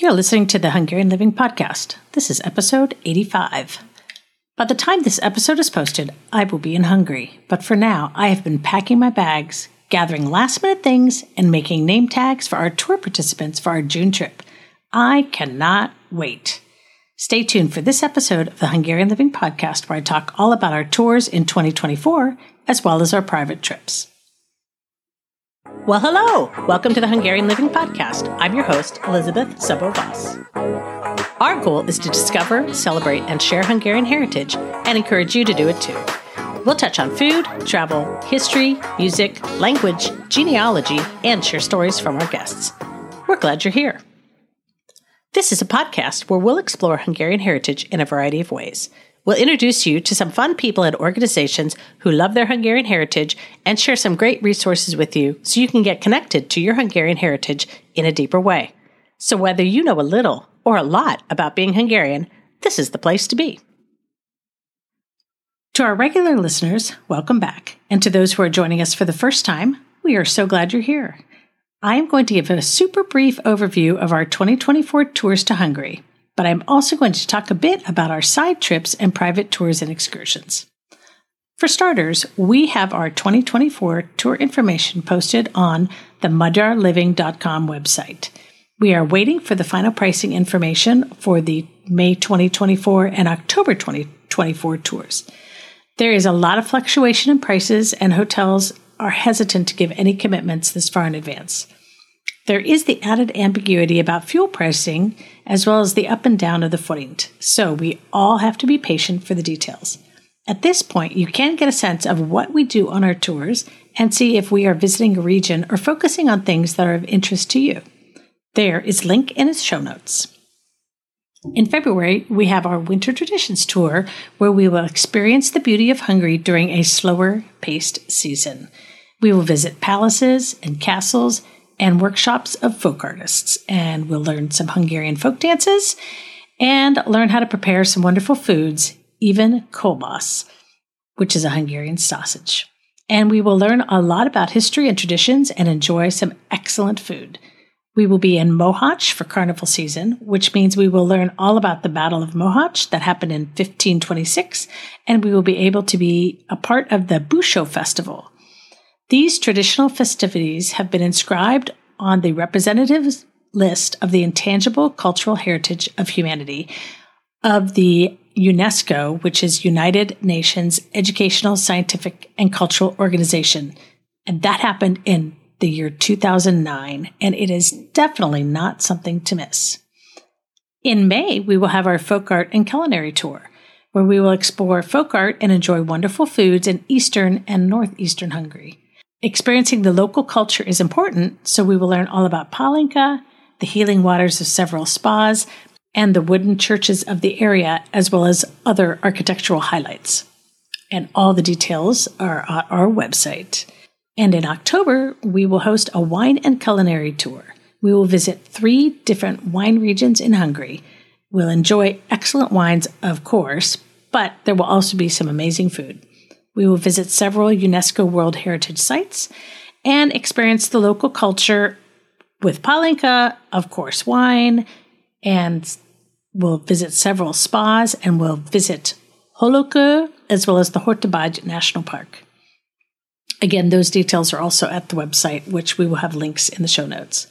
You're listening to the Hungarian Living Podcast. This is episode 85. By the time this episode is posted, I will be in Hungary, but for now, I have been packing my bags, gathering last minute things, and making name tags for our tour participants for our June trip. I cannot wait. Stay tuned for this episode of the Hungarian Living Podcast, where I talk all about our tours in 2024 as well as our private trips. Well, hello! Welcome to the Hungarian Living Podcast. I'm your host, Elizabeth Szabó-Vos. Our goal is to discover, celebrate, and share Hungarian heritage and encourage you to do it too. We'll touch on food, travel, history, music, language, genealogy, and share stories from our guests. We're glad you're here. This is a podcast where we'll explore Hungarian heritage in a variety of ways. We'll introduce you to some fun people and organizations who love their Hungarian heritage and share some great resources with you so you can get connected to your Hungarian heritage in a deeper way. So, whether you know a little or a lot about being Hungarian, this is the place to be. To our regular listeners, welcome back. And to those who are joining us for the first time, we are so glad you're here. I am going to give a super brief overview of our 2024 tours to Hungary but I'm also going to talk a bit about our side trips and private tours and excursions. For starters, we have our 2024 tour information posted on the magyarliving.com website. We are waiting for the final pricing information for the May 2024 and October 2024 tours. There is a lot of fluctuation in prices, and hotels are hesitant to give any commitments this far in advance. There is the added ambiguity about fuel pricing as well as the up and down of the forint, so we all have to be patient for the details. At this point, you can get a sense of what we do on our tours and see if we are visiting a region or focusing on things that are of interest to you. There is link in its show notes. In February, we have our Winter Traditions Tour, where we will experience the beauty of Hungary during a slower paced season. We will visit palaces and castles and workshops of folk artists. And we'll learn some Hungarian folk dances and learn how to prepare some wonderful foods, even kolbász, which is a Hungarian sausage. And we will learn a lot about history and traditions and enjoy some excellent food. We will be in Mohács for carnival season, which means we will learn all about the Battle of Mohács that happened in 1526, and we will be able to be a part of the Busó Festival, these traditional festivities have been inscribed on the representative list of the intangible cultural heritage of humanity of the UNESCO, which is United Nations Educational, Scientific, and Cultural Organization. And that happened in the year 2009, and it is definitely not something to miss. In May, we will have our folk art and culinary tour, where we will explore folk art and enjoy wonderful foods in eastern and northeastern Hungary. Experiencing the local culture is important, so we will learn all about Palinka, the healing waters of several spas, and the wooden churches of the area, as well as other architectural highlights. And all the details are on our website. And in October, we will host a wine and culinary tour. We will visit three different wine regions in Hungary. We'll enjoy excellent wines, of course, but there will also be some amazing food. We will visit several UNESCO World Heritage sites and experience the local culture with Palinka, of course, wine, and we'll visit several spas and we'll visit Hollókő as well as the Hortobágy National Park. Again, those details are also at the website, which we will have links in the show notes.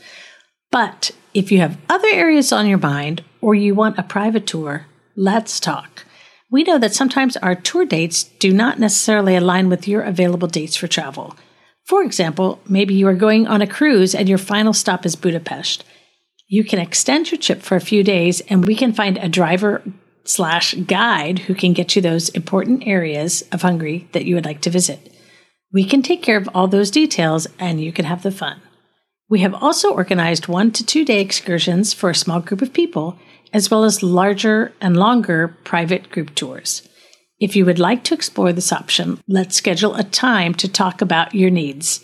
But if you have other areas on your mind or you want a private tour, let's talk we know that sometimes our tour dates do not necessarily align with your available dates for travel. For example, maybe you are going on a cruise and your final stop is Budapest. You can extend your trip for a few days and we can find a driver slash guide who can get you those important areas of Hungary that you would like to visit. We can take care of all those details and you can have the fun. We have also organized one to two day excursions for a small group of people as well as larger and longer private group tours. If you would like to explore this option, let's schedule a time to talk about your needs.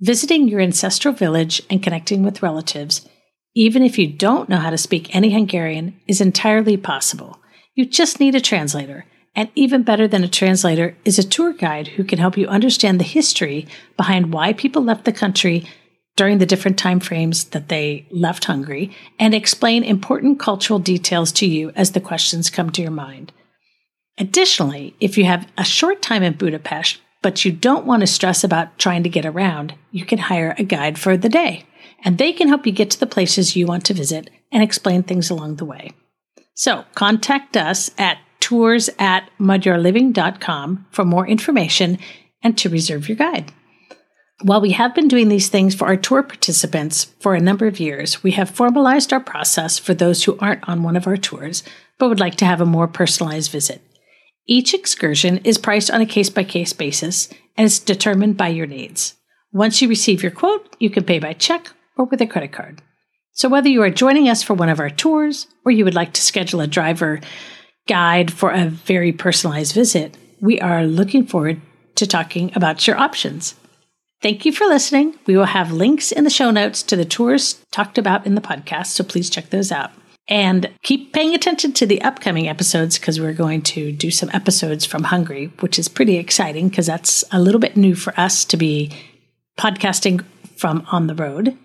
Visiting your ancestral village and connecting with relatives, even if you don't know how to speak any Hungarian, is entirely possible. You just need a translator. And even better than a translator is a tour guide who can help you understand the history behind why people left the country during the different time frames that they left Hungary and explain important cultural details to you as the questions come to your mind. Additionally, if you have a short time in Budapest, but you don't want to stress about trying to get around, you can hire a guide for the day, and they can help you get to the places you want to visit and explain things along the way. So contact us at tours at magyarliving.com for more information and to reserve your guide. While we have been doing these things for our tour participants for a number of years, we have formalized our process for those who aren't on one of our tours but would like to have a more personalized visit. Each excursion is priced on a case by case basis and is determined by your needs. Once you receive your quote, you can pay by check or with a credit card. So, whether you are joining us for one of our tours or you would like to schedule a driver guide for a very personalized visit, we are looking forward to talking about your options. Thank you for listening. We will have links in the show notes to the tours talked about in the podcast, so please check those out. And keep paying attention to the upcoming episodes because we're going to do some episodes from Hungary, which is pretty exciting because that's a little bit new for us to be podcasting from on the road.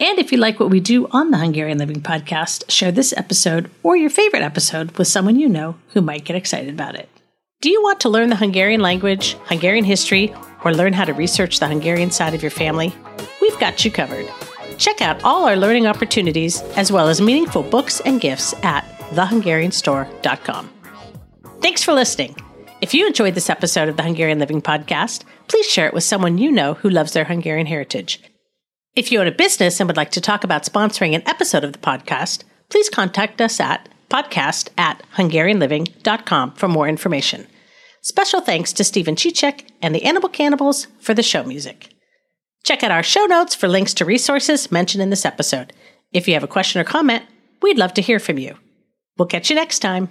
And if you like what we do on the Hungarian Living Podcast, share this episode or your favorite episode with someone you know who might get excited about it. Do you want to learn the Hungarian language, Hungarian history, or learn how to research the Hungarian side of your family? We've got you covered. Check out all our learning opportunities as well as meaningful books and gifts at thehungarianstore.com. Thanks for listening. If you enjoyed this episode of the Hungarian Living Podcast, please share it with someone you know who loves their Hungarian heritage. If you own a business and would like to talk about sponsoring an episode of the podcast, please contact us at podcast at hungarianliving.com for more information. Special thanks to Stephen Chichek and the Animal Cannibals for the show music. Check out our show notes for links to resources mentioned in this episode. If you have a question or comment, we'd love to hear from you. We'll catch you next time.